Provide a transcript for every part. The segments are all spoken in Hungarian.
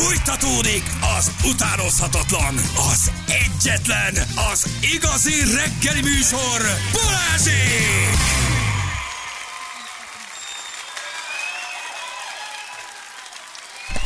Fújtatódik az utánozhatatlan, az egyetlen, az igazi reggeli műsor, Balázsék!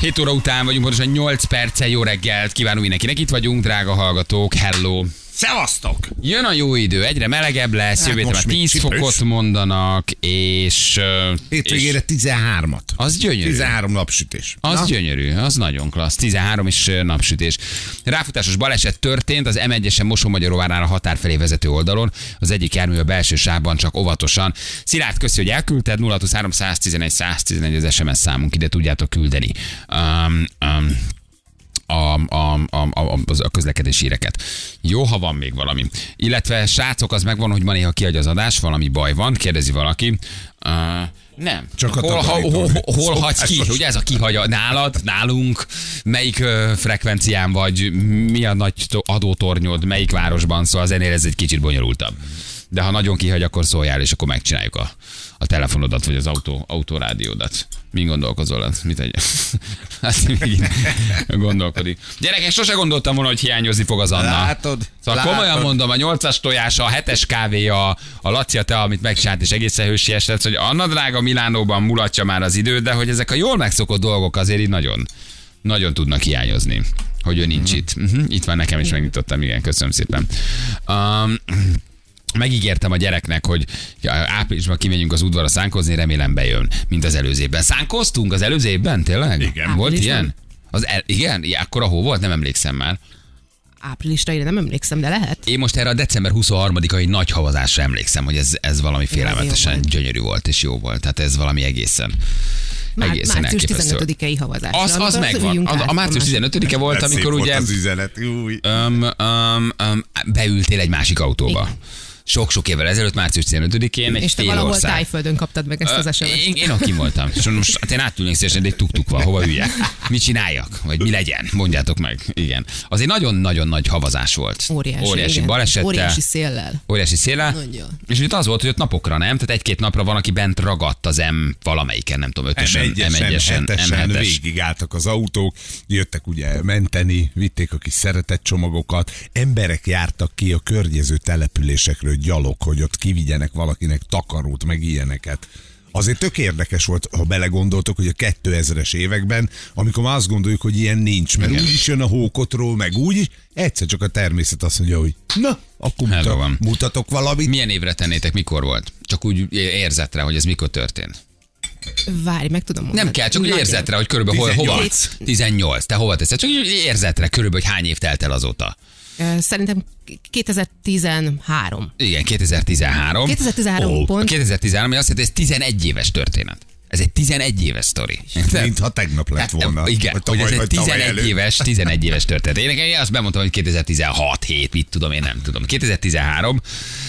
Hét óra után vagyunk, pontosan 8 perccel jó reggelt kívánunk mindenkinek. Itt vagyunk, drága hallgatók, hello. Szevasztok! Jön a jó idő, egyre melegebb lesz, Hát jövő héten most már még 10 csípős. fokot mondanak, és... Hétvégére 13-at. az gyönyörű. 13 napsütés. Az Na, gyönyörű, az nagyon klassz. 13 és ö, napsütés. Ráfutásos baleset történt az M1-esen Mosonmagyaróvárnál a határ felé vezető oldalon. Az egyik jármű a belső sávban csak óvatosan. Szilárd, köszi, hogy elküldted. 023 111 111 az SMS számunk, ide tudjátok küldeni. Um, um, a, a, a, a, a közlekedési híreket. Jó, ha van még valami. Illetve srácok, az megvan, hogy ma néha kiadja az adás, valami baj van, kérdezi valaki. Uh, nem. Csak a hol, ha, takarító. hol, hol hagy ki? Ugye ez a kihagy nálad, nálunk, melyik ö, frekvencián vagy, mi a nagy to- adótornyod, melyik városban, szóval az ennél ez egy kicsit bonyolultabb. De ha nagyon kihagy, akkor szóljál, és akkor megcsináljuk a, a telefonodat, vagy az autó, autórádiódat. Mi gondolkozol? Mit egy? Hát még gondolkodik. Gyerekek, sose gondoltam volna, hogy hiányozni fog az Anna. Látod? Szóval Látod? komolyan mondom, a nyolcas tojása, a hetes kávéja, a a te, amit megcsinált, és egészen hősies lett, hogy Anna drága Milánóban mulatja már az idő, de hogy ezek a jól megszokott dolgok azért így nagyon, nagyon tudnak hiányozni, hogy ő nincs itt. Uh-huh. Itt van nekem is megnyitottam, igen, köszönöm szépen. Um, Megígértem a gyereknek, hogy áprilisban kimegyünk az udvarra szánkozni, remélem bejön, mint az előző évben. Szánkoztunk az előző évben, tényleg? Igen. Volt Áprilisban? ilyen? Az el, igen? Ja, akkor a hó volt? Nem emlékszem már. áprilisra, én nem emlékszem, de lehet. Én most erre a december 23-ai nagy havazásra emlékszem, hogy ez, ez valami félelmetesen volt. gyönyörű volt és jó volt. Tehát ez valami egészen. Már, egészen március elképesztő. 15-i havazás. Az, az megvan. A, a március 15-e volt, szép amikor volt ugye az üzenet. Új. um, um, um, beültél egy másik autóba. Sok-sok évvel ezelőtt, március 15-én egy És te valahol ország. tájföldön kaptad meg ezt az SMS-t. Én, én ott kim voltam. És most hát én átülnék szívesen, de egy tuk van, hova üljek? Mit csináljak? Vagy mi legyen? Mondjátok meg. Igen. Az egy nagyon-nagyon nagy havazás volt. Óriási. Óriási igen. balesettel. Óriási széllel. Óriási széle. Nagyon. És itt az volt, hogy ott napokra nem, tehát egy-két napra van, aki bent ragadt az M valamelyiken, nem tudom, ötösen, M1-esen, M1-esen, M7-esen M7-es. végigálltak az autók, jöttek ugye menteni, vitték a kis szeretett csomagokat, emberek jártak ki a környező településekről gyalog, hogy ott kivigyenek valakinek takarót, meg ilyeneket. Azért tök érdekes volt, ha belegondoltok, hogy a 2000-es években, amikor már azt gondoljuk, hogy ilyen nincs, mert úgy is jön a hókotról, meg úgy is, egyszer csak a természet azt mondja, hogy na, akkor mutat, van. mutatok valamit. Milyen évre tennétek, mikor volt? Csak úgy érzetre, hogy ez mikor történt. Várj, meg tudom mondani. Nem kell, csak úgy érzetre, hogy körülbelül hol, hova. 18. 18. Te hova teszed? Csak úgy érzetre, körülbelül, hogy hány év telt el azóta. Szerintem 2013. Igen, 2013. 2013 Ó, pont. 2013, ami azt jelenti, hogy ez 11 éves történet. Ez egy 11 éves sztori. Mintha tegnap lett volna. Igen, Vagy hogy ez egy vagy tavaly 11 előtt. éves, 11 éves történet. Én nekem azt bemondtam, hogy 2016, 7, mit tudom, én nem tudom. 2013,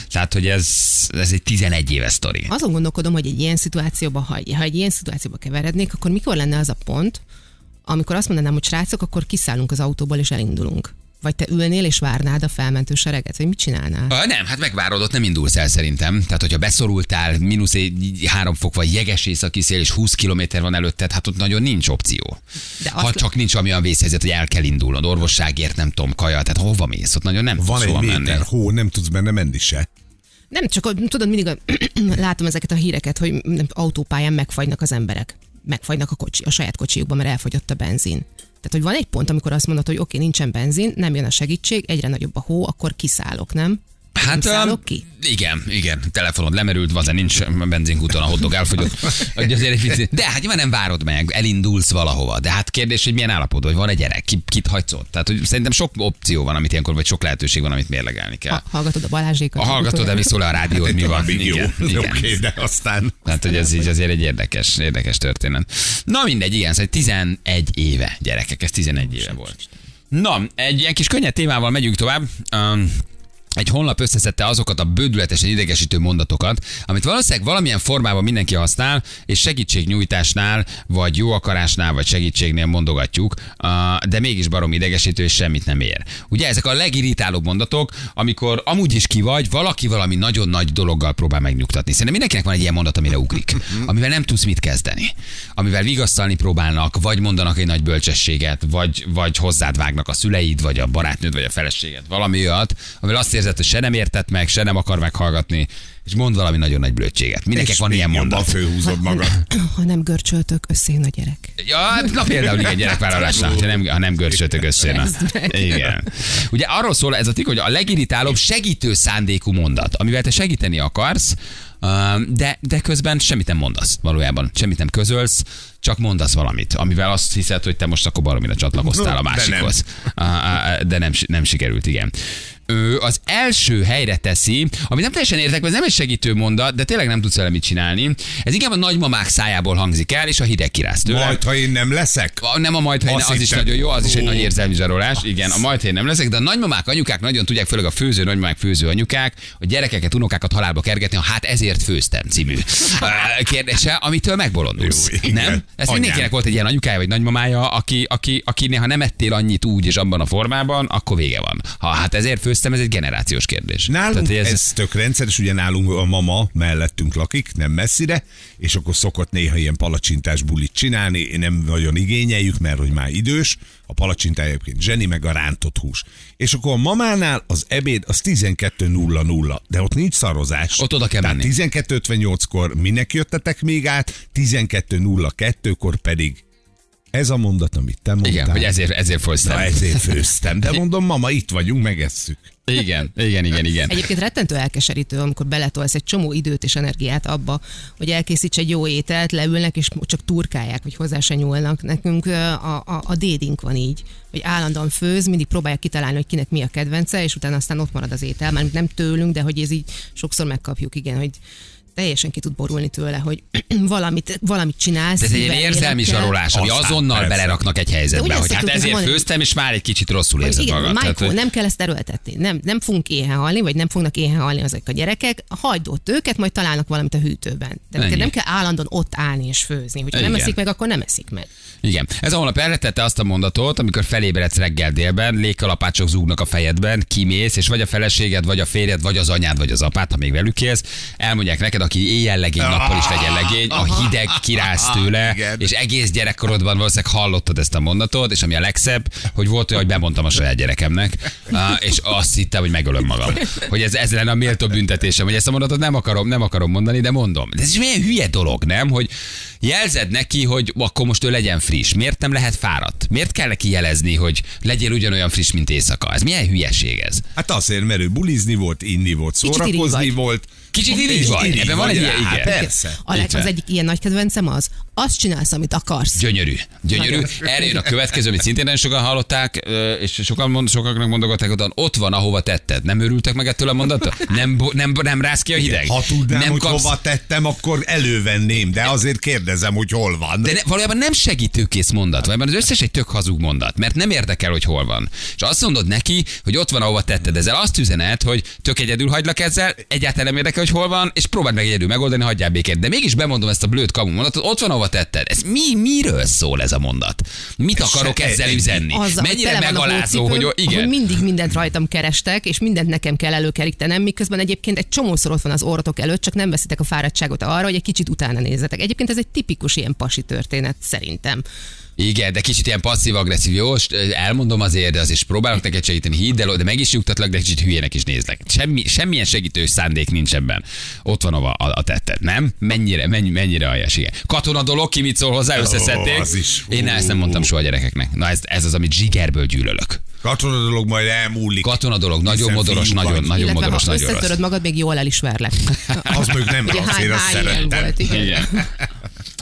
tehát hogy ez, ez egy 11 éves sztori. Azon gondolkodom, hogy egy ilyen szituációban, ha, ha egy ilyen szituációba keverednék, akkor mikor lenne az a pont, amikor azt mondanám, hogy srácok, akkor kiszállunk az autóból és elindulunk. Vagy te ülnél és várnád a felmentő sereget, vagy mit csinálnál? Uh, nem, hát megvárod, ott nem indulsz el szerintem. Tehát, hogyha beszorultál, mínusz egy- három fok vagy jeges északi szél, és 20 kilométer van előtted, hát ott nagyon nincs opció. De ha azt- csak nincs olyan vészhelyzet, hogy el kell indulnod, orvosságért, nem tudom, kaja, tehát hova mész? Ott nagyon nem Van tudsz egy méter menni. hó, nem tudsz benne menni se. Nem, csak tudod, mindig a, látom ezeket a híreket, hogy nem, autópályán megfagynak az emberek. Megfagynak a, kocsi, a saját kocsijukban, mert elfogyott a benzin. Tehát, hogy van egy pont, amikor azt mondod, hogy oké, nincsen benzin, nem jön a segítség, egyre nagyobb a hó, akkor kiszállok, nem? Hát szállok ki? igen, igen, telefonod lemerült, van, nincs benzinkúton, a hotdog elfogyott. Hogy de hát nyilván nem várod meg, elindulsz valahova. De hát kérdés, hogy milyen állapotban, hogy van egy gyerek, ki, kit hagysz ott. Tehát, hogy szerintem sok opció van, amit ilyenkor, vagy sok lehetőség van, amit mérlegelni kell. Ha, hallgatod a Balázsékat. A hallgatod, de viszol le a rádiót, mi van. Jó, Igen, igen. oké, de aztán... Tehát, hogy ez így azért egy érdekes, érdekes történet. Na mindegy, igen, szóval 11 éve, gyerekek, ez 11 éve volt. Na, egy ilyen kis könnyed témával megyünk tovább. Um, egy honlap összeszedte azokat a bődületesen idegesítő mondatokat, amit valószínűleg valamilyen formában mindenki használ, és segítségnyújtásnál, vagy jó akarásnál, vagy segítségnél mondogatjuk, de mégis barom idegesítő, és semmit nem ér. Ugye ezek a legirritálóbb mondatok, amikor amúgy is ki vagy, valaki valami nagyon nagy dologgal próbál megnyugtatni. Szerintem mindenkinek van egy ilyen mondat, amire ugrik, amivel nem tudsz mit kezdeni, amivel vigasztalni próbálnak, vagy mondanak egy nagy bölcsességet, vagy, vagy hozzád vágnak a szüleid, vagy a barátnőd, vagy a feleséged, valami olyat, amivel azt érzed, hogy se nem értett meg, se nem akar meghallgatni, és mond valami nagyon nagy blödséget. Mindenkinek van ilyen mondat. főhúzod magad. Ha nem görcsöltök, összejön a gyerek. Ja, hát, na például igen, gyerekvállalásnál, ha nem, ha nem görcsötök össze. Igen. Ugye arról szól ez a tik, hogy a legirritálóbb segítő szándékú mondat, amivel te segíteni akarsz, de, de közben semmit nem mondasz valójában. Semmit nem közölsz, csak mondasz valamit, amivel azt hiszed, hogy te most akkor baromira csatlakoztál a De nem. másikhoz. Á, De nem, nem sikerült, igen. Ő az első helyre teszi, ami nem teljesen értek, ez nem egy segítő mondat, de tényleg nem tudsz vele mit csinálni. Ez inkább a nagymamák szájából hangzik el, és a hideg kiráz tőle. Majd, ha én nem leszek? A- Nem a majd, ha én, az is nagyon jó, az is egy nagy érzelmi zsarolás. Igen, a majd, ha én nem leszek, de a nagymamák, anyukák nagyon tudják, főleg a főző nagymamák, főző anyukák, a gyerekeket, unokákat halálba kergetni, a hát ezért főztem című kérdése, amitől megbolondulsz. Jó, igen. nem? Ez mindenkinek volt egy ilyen anyukája vagy nagymamája, aki, aki, aki néha nem ettél annyit úgy és abban a formában, akkor vége van. Ha hát ezért főztem, ez egy generációs kérdés. Nálunk Tehát, ez... ez tök rendszeres, ugye nálunk a mama mellettünk lakik, nem messzire, és akkor szokott néha ilyen palacsintás bulit csinálni, nem nagyon igényeljük, mert hogy már idős, a palacsintája egyébként zseni, meg a rántott hús. És akkor a mamánál az ebéd az 12.00, de ott nincs szarozás. Ott oda kell Tehát menni. 12.58-kor minek jöttetek még át, 12.02-kor pedig ez a mondat, amit te mondtál. Igen, hogy ezért, ezért Na, főztem. ezért főztem. De mondom, mama, itt vagyunk, megesszük. Igen, igen, igen, igen. Egyébként rettentő elkeserítő, amikor beletolsz egy csomó időt és energiát abba, hogy elkészíts egy jó ételt, leülnek és csak turkálják, hogy hozzá se nyúlnak. Nekünk a, a, a dédink van így, hogy állandóan főz, mindig próbálják kitalálni, hogy kinek mi a kedvence, és utána aztán ott marad az étel, már nem tőlünk, de hogy ez így sokszor megkapjuk, igen, hogy teljesen ki tud borulni tőle, hogy valamit, valamit csinálsz. De ez egy érzelmi zsarolás, ami azonnal persze. beleraknak egy helyzetbe, hogy hát ezért mondani. főztem, és már egy kicsit rosszul érzed igen, magad. Michael, Tehát, hogy- nem kell ezt erőltetni. Nem, nem fogunk éhen halni, vagy nem fognak éhen halni ezek a gyerekek. Hagyd ott őket, majd találnak valamit a hűtőben. De nem kell állandóan ott állni és főzni. Hogyha nem eszik meg, akkor nem eszik meg. Igen. Ez a honlap elretette azt a mondatot, amikor felébredsz reggel délben, légkalapácsok zúgnak a fejedben, kimész, és vagy a feleséged, vagy a férjed, vagy az anyád, vagy az apád, ha még velük élsz, elmondják neked, aki éjjel legény, nappal is legyen legény, a hideg kiráz tőle, Igen. és egész gyerekkorodban valószínűleg hallottad ezt a mondatot, és ami a legszebb, hogy volt olyan, hogy bemondtam a saját gyerekemnek, és azt hittem, hogy megölöm magam. Hogy ez, ez lenne a méltó büntetésem, hogy ezt a mondatot nem akarom, nem akarom mondani, de mondom. De ez is milyen hülye dolog, nem? Hogy jelzed neki, hogy akkor most ő legyen friss. Miért nem lehet fáradt? Miért kell neki jelezni, hogy legyél ugyanolyan friss, mint éjszaka? Ez milyen hülyeség ez? Hát azért, mert ő bulizni volt, inni volt, irigy szórakozni volt. Kicsit irigy vagy. Ebben van egy ilyen- rá, igen. Persze. A leg, Így van. az egyik ilyen nagy kedvencem az, azt csinálsz, amit akarsz. Gyönyörű. Gyönyörű. Erre jön a következő, amit szintén nagyon sokan hallották, és sokan mond, sokaknak mondogatták, hogy ott van, ahova tetted. Nem örültek meg ettől a mondattól? Nem, nem, nem rász ki a hideg? Ha tudnám, nem hogy hova tettem, akkor elővenném, de azért kérdezem, hogy hol van. De ne, valójában nem segítőkész mondat, valójában az összes egy tök hazug mondat, mert nem érdekel, hogy hol van. És azt mondod neki, hogy ott van, ahova tetted. Ezzel azt üzenet, hogy tök egyedül hagylak ezzel, egyáltalán nem érdekel, hogy hol van, és próbáld meg egyedül megoldani, hagyjál békét. De mégis bemondom ezt a blőd kamu mondatot, ott van, ahova tetted. Ez mi, miről szól ez a mondat? Mit akarok se- ezzel üzenni? Hogy Mennyire tele van a megalázó, hogy igen. Hogy mindig mindent rajtam kerestek, és mindent nekem kell előkerítenem, miközben egyébként egy csomószor ott van az orrotok előtt, csak nem veszitek a fáradtságot arra, hogy egy kicsit utána nézzetek. Egyébként ez egy tipikus ilyen pasi történet szerintem. Igen, de kicsit ilyen passzív-agresszív. Jó, elmondom azért, de azért próbálok neked segíteni, hidd el, de meg is nyugtatlak, de kicsit hülyének is nézlek. Semmi, semmilyen segítő szándék nincs ebben. Ott van a, a, a tetted, nem? Mennyire, mennyi, mennyire aljas, igen. Katona dolog, ki mit szól hozzá, összeszedték. az is. Én ezt nem mondtam soha a gyerekeknek. Na ez, ez az, amit zsigerből gyűlölök. Katona dolog majd elmúlik. Katona dolog, nagyon modoros, nagyon, vagy. nagyon Illetve modoros, nagyon rossz. magad, még jól el is verlek. Az még nem rossz, én azt szerettem. volt, igen. Igen.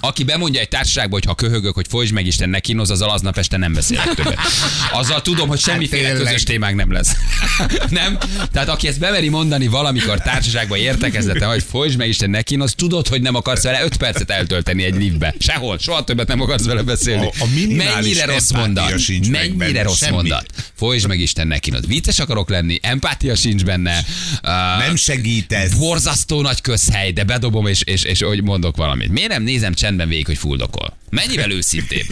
Aki bemondja egy társaságba, hogy ha köhögök, hogy folytsd meg Isten nekinoz, azzal aznap este nem beszélek többet. Azzal tudom, hogy semmiféle tényleg. közös témánk nem lesz. nem? Tehát aki ezt bemeri mondani valamikor társaságban értekezlete, hogy folytsd meg Isten nekinoz, tudod, hogy nem akarsz vele 5 percet eltölteni egy liftbe. Sehol, soha többet nem akarsz vele beszélni. A- a Mennyire rossz mondat. Mennyire benne, rossz semmi. mondat. Folytsd meg Isten nekinoz. Vicces akarok lenni, empátia sincs benne. Uh, Nem segítesz. borzasztó nagy közhely, de bedobom, és, és, és hogy mondok valamit. Miért nem nézem csendben végig, hogy fuldokol? Mennyivel őszintébb?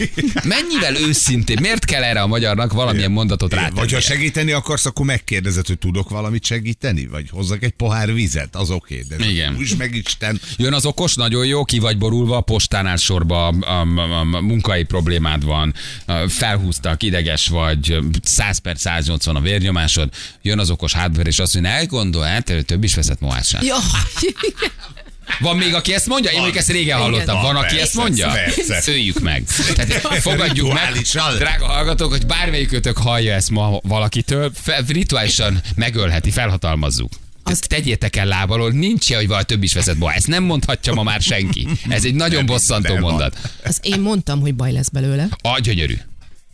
Mennyivel őszintébb? Miért kell erre a magyarnak valamilyen mondatot rátenni? Vagy ha segíteni akarsz, akkor megkérdezed, hogy tudok valamit segíteni? Vagy hozzak egy pohár vizet, az oké. De Igen. Úgy meg Isten. Jön az okos, nagyon jó, ki vagy borulva, a postánál sorba, a, a, a, a munkai problémád van, a, felhúztak, ideges vagy, 100 per 180 a vérnyomásod, jön az okos hátver, és azt mondja, elgondol, hát több is veszett moását. Ja, Van még, aki ezt mondja? Én még ezt régen hallottam. Van, aki Persze, ezt mondja? Öljük meg. Tehát fogadjuk meg, drága hallgatók, hogy bármelyikőtök hallja ezt ma valakitől, rituálisan megölheti, felhatalmazzuk. Az... Tegyétek el lábalól, nincs ilyen, hogy valahogy több is veszett ma. Ezt nem mondhatja ma már senki. Ez egy nagyon bosszantó mondat. az én mondtam, hogy baj lesz belőle. A gyönyörű.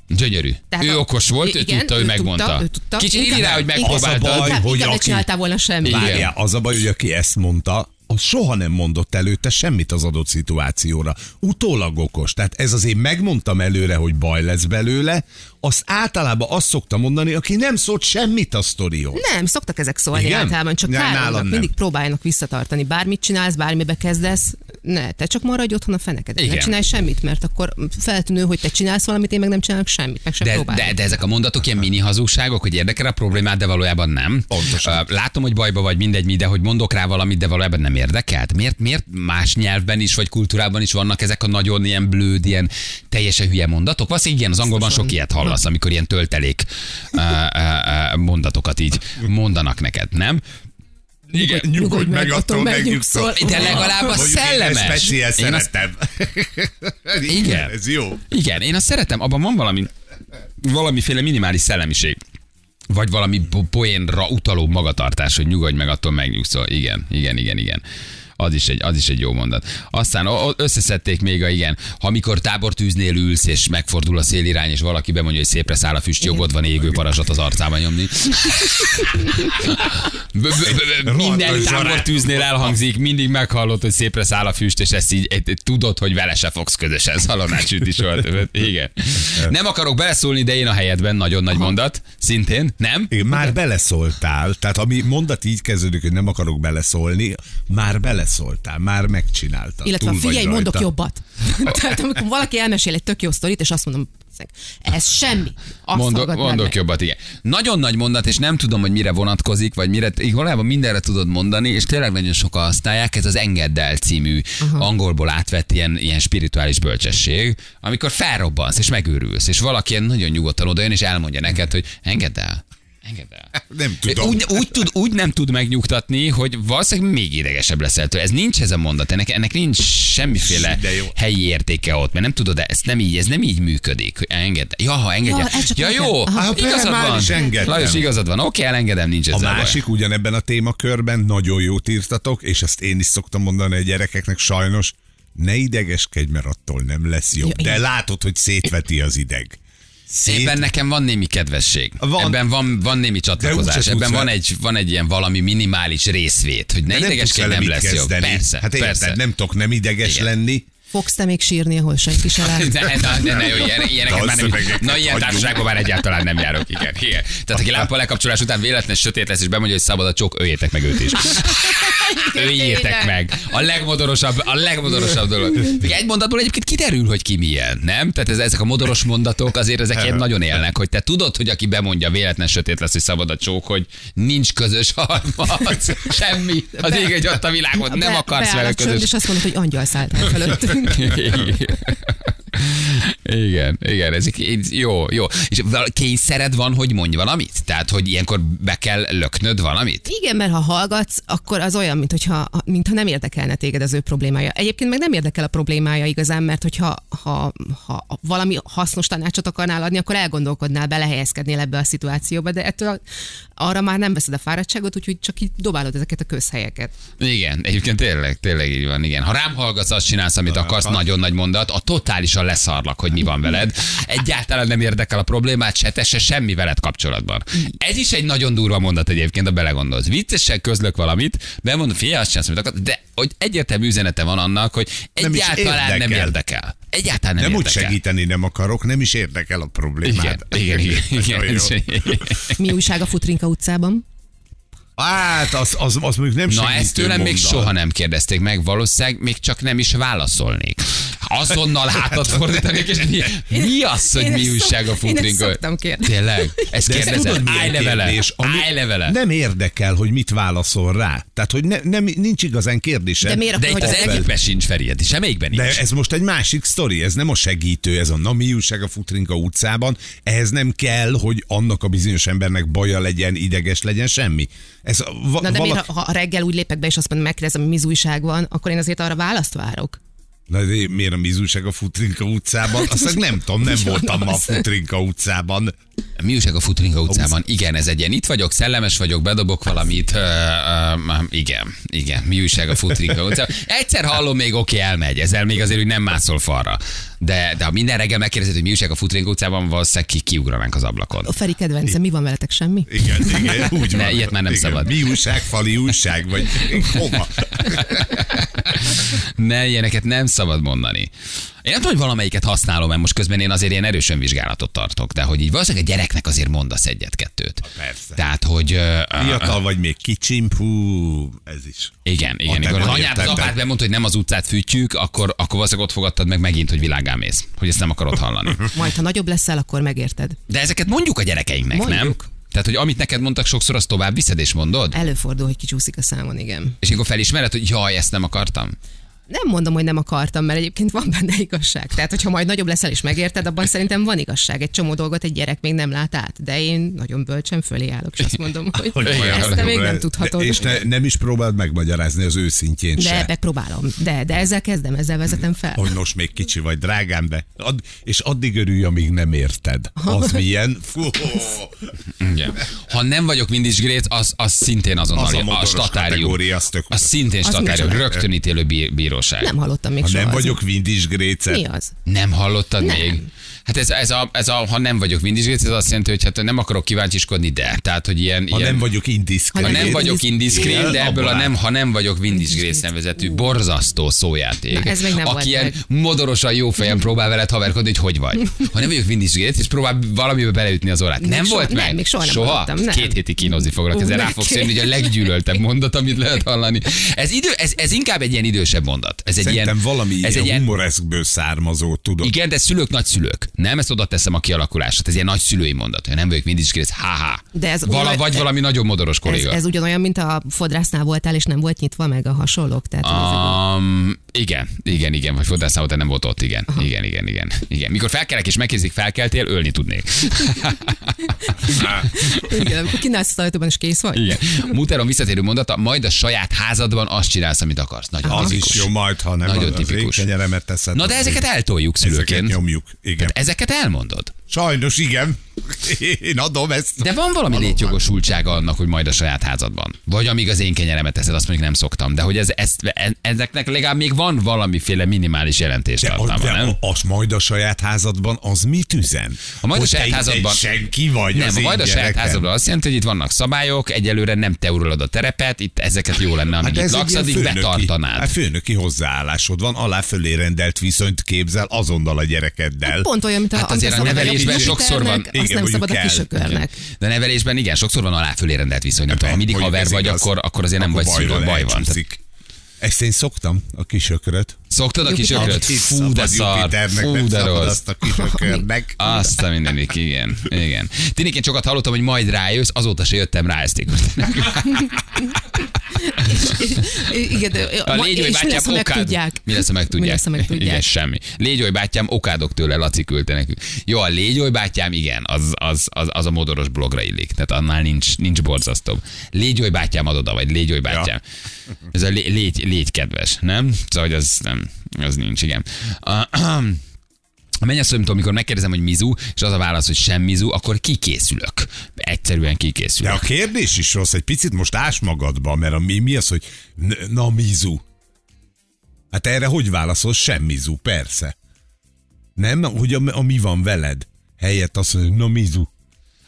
Gyönyörű. Tehát ő a- okos volt, ő igen, tudta, ő ő megmondta. tudta, ő tudta. Kicsit írj rá, hogy megpróbáltad. Az a baj, hogy aki- csináltál volna semmit. Várjál, az a baj, hogy aki ezt mondta, az soha nem mondott előtte semmit az adott szituációra. Utólag okos. Tehát ez az én megmondtam előre, hogy baj lesz belőle, azt általában azt szokta mondani, aki nem szólt semmit a sztorihoz. Nem, szoktak ezek szólni Igen? általában, csak Ja, nálam nem. mindig próbáljanak visszatartani. Bármit csinálsz, bármibe kezdesz, ne, te csak maradj otthon a feneked. Ne Igen. csinálj semmit, mert akkor feltűnő, hogy te csinálsz valamit, én meg nem csinálok semmit, meg sem De, de, de ezek a mondatok ilyen mini hazugságok, hogy érdekel a problémát, de valójában nem. Pontosan. Látom, hogy bajba vagy, mindegy, mi, de hogy mondok rá valamit, de valójában nem érdekelt. Miért, miért más nyelvben is, vagy kultúrában is vannak ezek a nagyon ilyen blőd, ilyen teljesen hülye mondatok? Valószínűleg igen, az angolban sok ilyet hallasz, amikor ilyen töltelék mondatokat így mondanak neked, nem? Igen. Nyugodj meg, attól megnyugszol. De legalább a Mondjuk én szellemes. ezt Én azt- szeretem. Igen. Ez jó. Igen, én azt szeretem, abban van valami, valamiféle minimális szellemiség. Vagy valami po- poénra utaló magatartás, hogy nyugodj meg, attól megnyugszol. Igen, igen, igen, igen. Az is, egy, az is egy jó mondat. Aztán összeszedték még a igen, ha amikor tábortűznél ülsz, és megfordul a szélirány, és valaki bemondja, hogy szépre száll a füst, jogod van égő parasat az arcába nyomni. Minden tábortűznél elhangzik, mindig meghallod, hogy szépre száll a füst, és ezt így tudod, hogy vele se fogsz közösen soha többet. Igen. Nem akarok beleszólni, de én a helyedben nagyon nagy mondat. Szintén, nem? Igen, már beleszóltál, tehát ami mondat így kezdődik, hogy nem akarok beleszólni, már beleszóltál, már megcsináltad. Illetve figyelj, mondok rajta. jobbat. Tehát amikor valaki elmesél egy tök jó sztorit, és azt mondom, ez semmi. Azt Mondok, mondok meg. jobbat, igen. Nagyon nagy mondat, és nem tudom, hogy mire vonatkozik, vagy mire, valójában mindenre tudod mondani, és tényleg nagyon sokan használják, ez az Engedd el című Aha. angolból átvett ilyen, ilyen spirituális bölcsesség, amikor felrobbansz, és megőrülsz, és valaki ilyen nagyon nyugodtan odajön, és elmondja neked, hogy engedd el. Engedd el. Nem tudom. Úgy, úgy, tud, úgy nem tud megnyugtatni, hogy valószínűleg még idegesebb leszel tőle. Ez nincs ez a mondat, ennek, ennek nincs semmiféle De jó. helyi értéke ott, mert nem tudod, ezt nem így, ez nem így működik. Engedd. Ja, ha engedje. Ja, ez ja jó, Aha. Igazad már van. is engedtem. Lajos, igazad van. Oké, elengedem, nincs A ezzel baj. másik ugyanebben a témakörben nagyon jót írtatok, és ezt én is szoktam mondani a gyerekeknek sajnos, ne idegeskedj, mert attól nem lesz jó. Ja, De látod, hogy szétveti az ideg. Szét... Ebben nekem van némi kedvesség. Van. Ebben van, van némi csatlakozás. Ebben van egy, van egy ilyen valami minimális részvét, hogy ne De nem idegeskedj, nem mit lesz jó. kezdeni. Persze, hát érted, persze. nem tudok nem ideges Igen. lenni. Fogsz te még sírni, ahol senki se lát? Ne, ne, ne, ne, jó, ilyen, ilyeneket már nem, na ilyen társaságban már egyáltalán nem járok, igen, igen. Tehát aki lámpa lekapcsolás után véletlen sötét lesz, és bemondja, hogy szabad a csók, öljétek meg őt is. Öljétek meg. A legmodorosabb, a legmodorosabb dolog. Még egy mondatból egyébként kiderül, hogy ki milyen, nem? Tehát ez, ezek a modoros mondatok azért ezek ilyen nagyon élnek, hogy te tudod, hogy aki bemondja véletlen sötét lesz, hogy szabad a csók, hogy nincs közös harmad, semmi. Az ég egy ott a világon, nem Be- akarsz beáll vele közös és azt mondod, hogy angyal szállt el fölöttünk. Igen, igen, ez jó, jó. És kényszered van, hogy mondj valamit? Tehát, hogy ilyenkor be kell löknöd valamit? Igen, mert ha hallgatsz, akkor az olyan, mint hogyha, mintha nem érdekelne téged az ő problémája. Egyébként meg nem érdekel a problémája igazán, mert hogyha ha, ha valami hasznos tanácsot akarnál adni, akkor elgondolkodnál, belehelyezkednél ebbe a szituációba, de ettől arra már nem veszed a fáradtságot, úgyhogy csak így dobálod ezeket a közhelyeket. Igen, egyébként tényleg, tényleg így van, igen. Ha rám hallgatsz, azt csinálsz, amit akarsz, nagyon nagy mondat, a totálisan leszarlak, hogy mi van veled. Egyáltalán nem érdekel a problémát, se te, se semmi veled kapcsolatban. Ez is egy nagyon durva mondat egyébként, ha belegondolsz. Viccesen közlök valamit, bemondom, figyelj, azt csinálsz, amit akarsz, de hogy egyértelmű üzenete van annak, hogy Nem egyáltalán nem érdekel. érdekel. Egyáltalán nem, Nem úgy érdekel. segíteni nem akarok, nem is érdekel a Igen, problémád. igen, igen. Nagyon jó. igen. Mi újság a Futrinka utcában? Hát, az, az, az mondjuk nem Na ezt tőlem még mondat. soha nem kérdezték meg, valószínűleg még csak nem is válaszolnék. Azonnal hátat fordítanék, és mi, mi az, hogy Én mi újság a szok- én ezt futrinka? szoktam kérdezni. Tényleg? Ezt De kérdezed? Állj le vele. kérdés? Ami Állj le vele. Nem érdekel, hogy mit válaszol rá. Tehát, hogy ne, nem, nincs igazán kérdése. De miért De akkor, itt hogy az ez- egyikben sincs, Feried, semmelyikben nincs. De ez most egy másik sztori, ez nem a segítő, ez a nami újság a Futrinka utcában. Ehhez nem kell, hogy annak a bizonyos embernek baja legyen, ideges legyen, semmi. Ez va, Na de valaki... miért, ha, ha reggel úgy lépek be, és azt mondom, megkérdezem, hogy mi újság van, akkor én azért arra választ várok. Na, de miért a mizúság a Futrinka utcában? Azt nem tudom, nem voltam ma a Futrinka utcában. Mi újság a Futringa utcában? Igen, ez egy ilyen itt vagyok, szellemes vagyok, bedobok valamit. Ö, ö, igen, igen, mi újság a Futringa utcában? Egyszer hallom még, oké, elmegy, ezzel még azért úgy nem mászol falra. De, de ha minden reggel megkérdezed, hogy mi újság a Futringa utcában, valószínűleg ki, kiugranánk az ablakon. A Feri kedvence, mi van veletek, semmi? Igen, igen, úgy Ne, van. ilyet már nem igen. szabad. Mi újság, fali újság, vagy hova? Ne, ilyeneket nem szabad mondani. Én nem tudom, hogy valamelyiket használom, mert most közben én azért ilyen erősen vizsgálatot tartok, de hogy így valószínűleg a gyereknek azért mondasz egyet-kettőt. Persze. Tehát, hogy... ö, Fiatal vagy még kicsim, hú, ez is. Igen, igen. Amikor az anyád az apád bemondta, hogy nem az utcát fűtjük, akkor, akkor valószínűleg ott fogadtad meg megint, hogy világá mész. Hogy ezt nem akarod hallani. Majd, ha nagyobb leszel, akkor megérted. De ezeket mondjuk a gyerekeinknek, nem? Tehát, hogy amit neked mondtak sokszor, azt tovább viszed és mondod. Előfordul, hogy kicsúszik a számon, igen. És akkor felismered, hogy jaj, ezt nem akartam. Nem mondom, hogy nem akartam, mert egyébként van benne igazság. Tehát, hogyha majd nagyobb leszel és megérted, abban szerintem van igazság. Egy csomó dolgot egy gyerek még nem lát át. De én nagyon bölcsen fölé állok, és azt mondom, hogy, Hogy ezt te még nem de- tudhatod. És ne, nem is próbáld megmagyarázni az őszintjén De se. megpróbálom. De, de ezzel kezdem, ezzel vezetem fel. Hogy most még kicsi vagy, drágám, de ad, és addig örülj, amíg nem érted. Az milyen? Fú, Igen. Ha nem vagyok mindizsgrét, az, az szintén azonnal Az a a, statárium. az tök az szintén statárium, micsoda? rögtön ítélő bí- bíróság. Nem hallottam még ha soha. nem vagyok Vindis Grécet, Mi az? Nem hallottad Nem. még? Hát ez, ez, a, ez a, ha nem vagyok mindizsgrét, ez azt jelenti, hogy hát nem akarok kíváncsiskodni, de. Tehát, hogy ilyen, ha ilyen nem vagyok indiszkrét. ha nem Indiszkrét. vagyok indiszkrét, de ebből a nem, ha nem vagyok Vindisgrész nevezetű borzasztó szójáték. Na, ez még nem volt aki ilyen meg. modorosan jó fejen próbál veled haverkodni, hogy hogy vagy. Ha nem vagyok Vindisgrész, és próbál valamibe beleütni az orrát. Még Nem soha- volt meg? nem, még soha nem soha? hallottam, nem. Két hétig kínozni foglak, ezzel rá fogsz jönni, hogy a leggyűlöltebb mondat, amit lehet hallani. Ez, idő, ez, ez inkább egy ilyen idősebb mondat. Ez egy Szerintem ilyen, valami ez egy ilyen ilyen, humoreszkből származó, tudod. igen, de szülők, nagyszülők. Nem, ezt oda teszem a kialakulását. Ez ilyen nagyszülői mondat. hogy Nem vagyok mindig is ha-ha. De ez Vala, vagy de- valami nagyon modoros Ez, kolléga. ez ugyanolyan, mint a fodrásznál voltál, és nem volt nyitva meg a hasonlók. Tehát. Um, igen, igen, igen, vagy fodrásznál volt, de nem volt ott, igen. Igen, igen, igen, igen. Mikor felkelek és megkérdezik, felkeltél, ölni tudnék. igen, kínálsz az ajtóban, és kész vagy. Igen. Muteron visszatérő mondata, majd a saját házadban azt csinálsz, amit akarsz. Nagyon Az tipikus. is jó majd, ha nem Nagyon az tipikus. teszed. Na de ezeket eltoljuk ezeket szülőként. nyomjuk. Igen. Tehát ezeket elmondod. Sajnos igen. Én adom ezt. De van valami létjogosultsága annak, hogy majd a saját házadban. Vagy amíg az én kenyeremet teszed, azt mondjuk nem szoktam. De hogy ez, ez, ezeknek legalább még van valamiféle minimális jelentés De, a, tartalma, nem? de az majd a saját házadban, az mit üzen? A majd a Hogy te saját házadban- senki vagy Nem, az a majd a saját gyerekem. házadban azt jelenti, hogy itt vannak szabályok, egyelőre nem te uralod a terepet, itt ezeket jó lenne, amíg hát itt laksz, addig főnöki- betartanád. Hát főnöki hozzáállásod van, alá fölé rendelt viszonyt képzel azonnal a gyerekeddel. Pont olyan, mint a, Hát azért a szabad nevelésben a sokszor van- Azt Igen, nem szabad a kisökörnek. De nevelésben igen, sokszor van alá fölé rendelt viszony. Nem tudom, ha mindig haver vagy, akkor, akkor azért nem vagy szülő, baj van. Ezt én szoktam, a kisökröt. Szoktad a kisökröt? Fú, de szar. Fú, de rossz. azt a kisökörnek. Azt a mindenik, igen. igen. Tényleg én sokat hallottam, hogy majd rájössz, azóta se jöttem rá ezt. Igen, de, A légy, és mi lesz, bátyám ha okád. megtudják? Mi lesz, ha megtudják? Mi lesz, ha megtudják? Igen, semmi. Légy, hogy bátyám, okádok tőle, Laci küldte nekünk. Jó, a légy, hogy bátyám, igen, az, az, az, az, a modoros blogra illik. Tehát annál nincs, nincs borzasztóbb. Légy, hogy bátyám ad oda, vagy légy, hogy bátyám. Ez a lé- légy, légy kedves, nem? Szóval, hogy az nem, az nincs, igen. A mennyasszonyomtól, amikor megkérdezem, hogy mizu, és az a válasz, hogy sem mizu, akkor kikészülök. Egyszerűen De kikészülök. a kérdés is rossz, egy picit most ás magadba, mert a mi, mi az, hogy na mizu. Hát erre hogy válaszol? Sem mizu, persze. Nem, hogy a, a mi van veled? Helyett azt mondja, na mizu.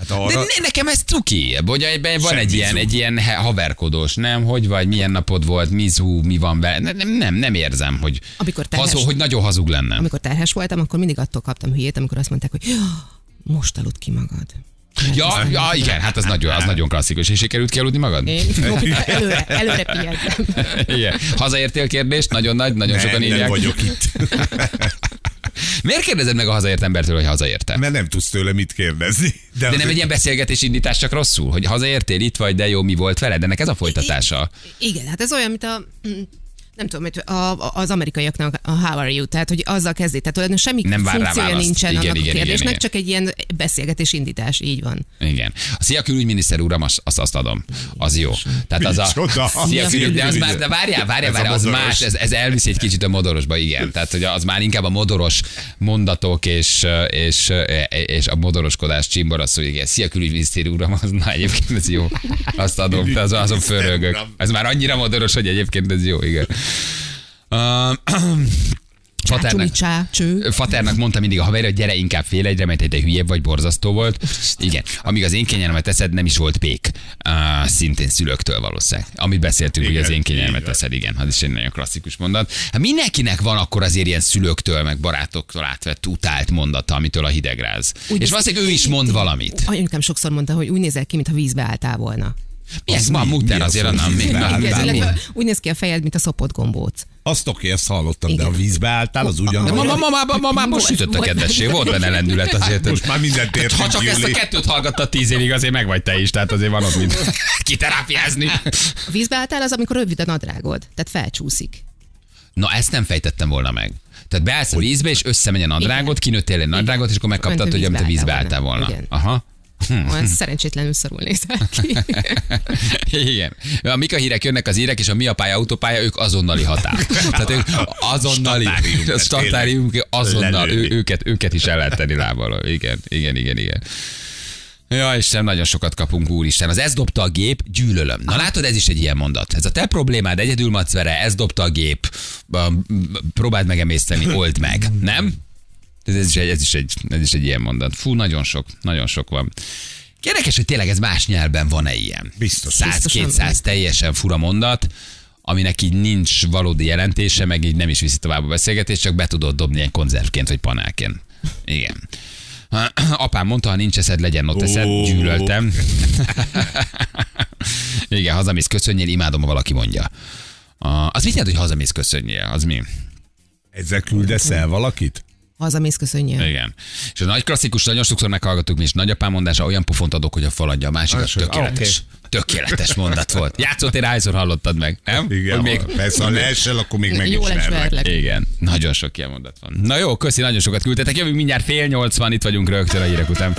Hát De arra... ne, nekem ez cuki, hogy ebben van Sem egy ilyen, egy ilyen haverkodós, nem? Hogy vagy, milyen napod volt, mizu, mi van vele. Nem, nem, nem érzem, hogy, Amikor terhes- hazug, hogy nagyon hazug lenne. Amikor terhes voltam, akkor mindig attól kaptam hülyét, amikor azt mondták, hogy "Ja, most aludt ki magad. Ja, ja, igen, hát az nagyon, az nagyon klasszikus. És sikerült kialudni magad? Én előre, előre pihentem. Igen. Hazaértél kérdést? Nagyon nagy, nagyon nem, sokan nem írják. vagyok itt. Miért kérdezed meg a hazaért embertől, hogy hazaérte? Mert nem tudsz tőle mit kérdezni. De nem egy ilyen beszélgetés indítás csak rosszul, hogy hazaértél, itt vagy, de jó, mi volt veled? Ennek ez a folytatása. Igen, hát ez olyan, mint a nem tudom, hogy a, az amerikaiaknak a how are you, tehát hogy azzal kezdi, tehát olyan semmi Nem funkciója nincsen Igen, annak igen, a kérdésnek, igen. csak egy ilyen beszélgetés indítás, így van. Igen. A szia külügyminiszter uram, azt, azt, azt adom. Az jó. Tehát az a... Szia külügy, de az már, de várjál, várjál, várjál, az más, ez, ez elviszi egy kicsit a modorosba, igen. Tehát, hogy az már inkább a modoros mondatok és, és, és a modoroskodás csimbor az, hogy igen, szia külügyminiszter uram, az na egyébként ez jó. Azt adom, az, azon fölrögök. Ez már annyira modoros, hogy egyébként ez jó, igen. Cső. Faternak mondta mindig a haverja, hogy gyere inkább fél egyre, mert te hülyebb vagy, borzasztó volt. Igen. Amíg az én kényelmet teszed, nem is volt pék. Uh, szintén szülőktől valószínűleg. Amit beszéltünk, hogy Igen, az én kényelmet teszed, igen. Az is egy nagyon klasszikus mondat. Hát mindenkinek van akkor azért ilyen szülőktől, meg barátoktól átvett utált mondata, amitől a hidegráz. Úgy És valószínűleg ő is mond valamit. Anyukám sokszor mondta, hogy úgy nézel ki, mintha vízbe álltál volna. Mi ez ma muter azért annak még. úgy néz ki a fejed, mint a szopott gombóc. Azt oké, ezt hallottam, de Igen. a vízbe álltál, az De ugyanaz. ma, ma, ma, ma, ma, ma, most sütött a kedvesség, volt benne lendület azért. Most már mindent Hát, értünk, Ha csak ezt a kettőt hallgatta tíz évig, azért meg vagy te is, tehát azért van ott mit kiterápiázni. A vízbe álltál az, amikor rövid a nadrágod, tehát felcsúszik. Na, ezt nem fejtettem volna meg. Tehát beállsz a vízbe, és összemegy a nadrágot, kinőttél egy nadrágot, és akkor megkaptad, hogy amit a vízbe álltál volna. Aha. Olyan szerencsétlenül szarul nézel ki. Igen. A Mika hírek jönnek az írek, és a mi a pálya, autópálya, ők azonnali határ. Tehát ők azonnali, Statárium, a hát azonnal, ő, őket, őket is el lehet tenni lábbal. Igen, igen, igen, igen. Ja, Isten, nagyon sokat kapunk, úristen. Az ez dobta a gép, gyűlölöm. Na látod, ez is egy ilyen mondat. Ez a te problémád, egyedül macvere, ez dobta a gép, próbáld megemészteni, old meg, nem? Ez, ez, is egy, ez, is egy, ez is egy ilyen mondat. Fú, nagyon sok, nagyon sok van. Érdekes, hogy tényleg ez más nyelvben van-e ilyen. Biztos. 100-200 teljesen fura mondat, aminek így nincs valódi jelentése, meg így nem is viszi tovább a beszélgetést, csak be tudod dobni ilyen konzervként vagy panelként. Igen. Apám mondta, ha nincs eszed, legyen ott eszed. Gyűlöltem. Igen, hazamész köszönjél, imádom, ha valaki mondja. Az mit jelent, hogy hazamész köszönjél? Az mi? Ezzel küldesz el valakit? Hazamész, köszönjél. Igen. És a nagy klasszikus, nagyon sokszor meghallgattuk mi is, nagyapám mondása, olyan pofont adok, hogy a faladja a másik, Az- tökéletes. Tökéletes mondat volt. Játszottél, hányszor hallottad meg, nem? Igen, Hogy még, persze, ha leesel, akkor még meg Jól. Igen, nagyon sok ilyen mondat van. Na jó, köszi, nagyon sokat küldtetek. Jövünk mindjárt fél nyolcvan, itt vagyunk rögtön a hírek után.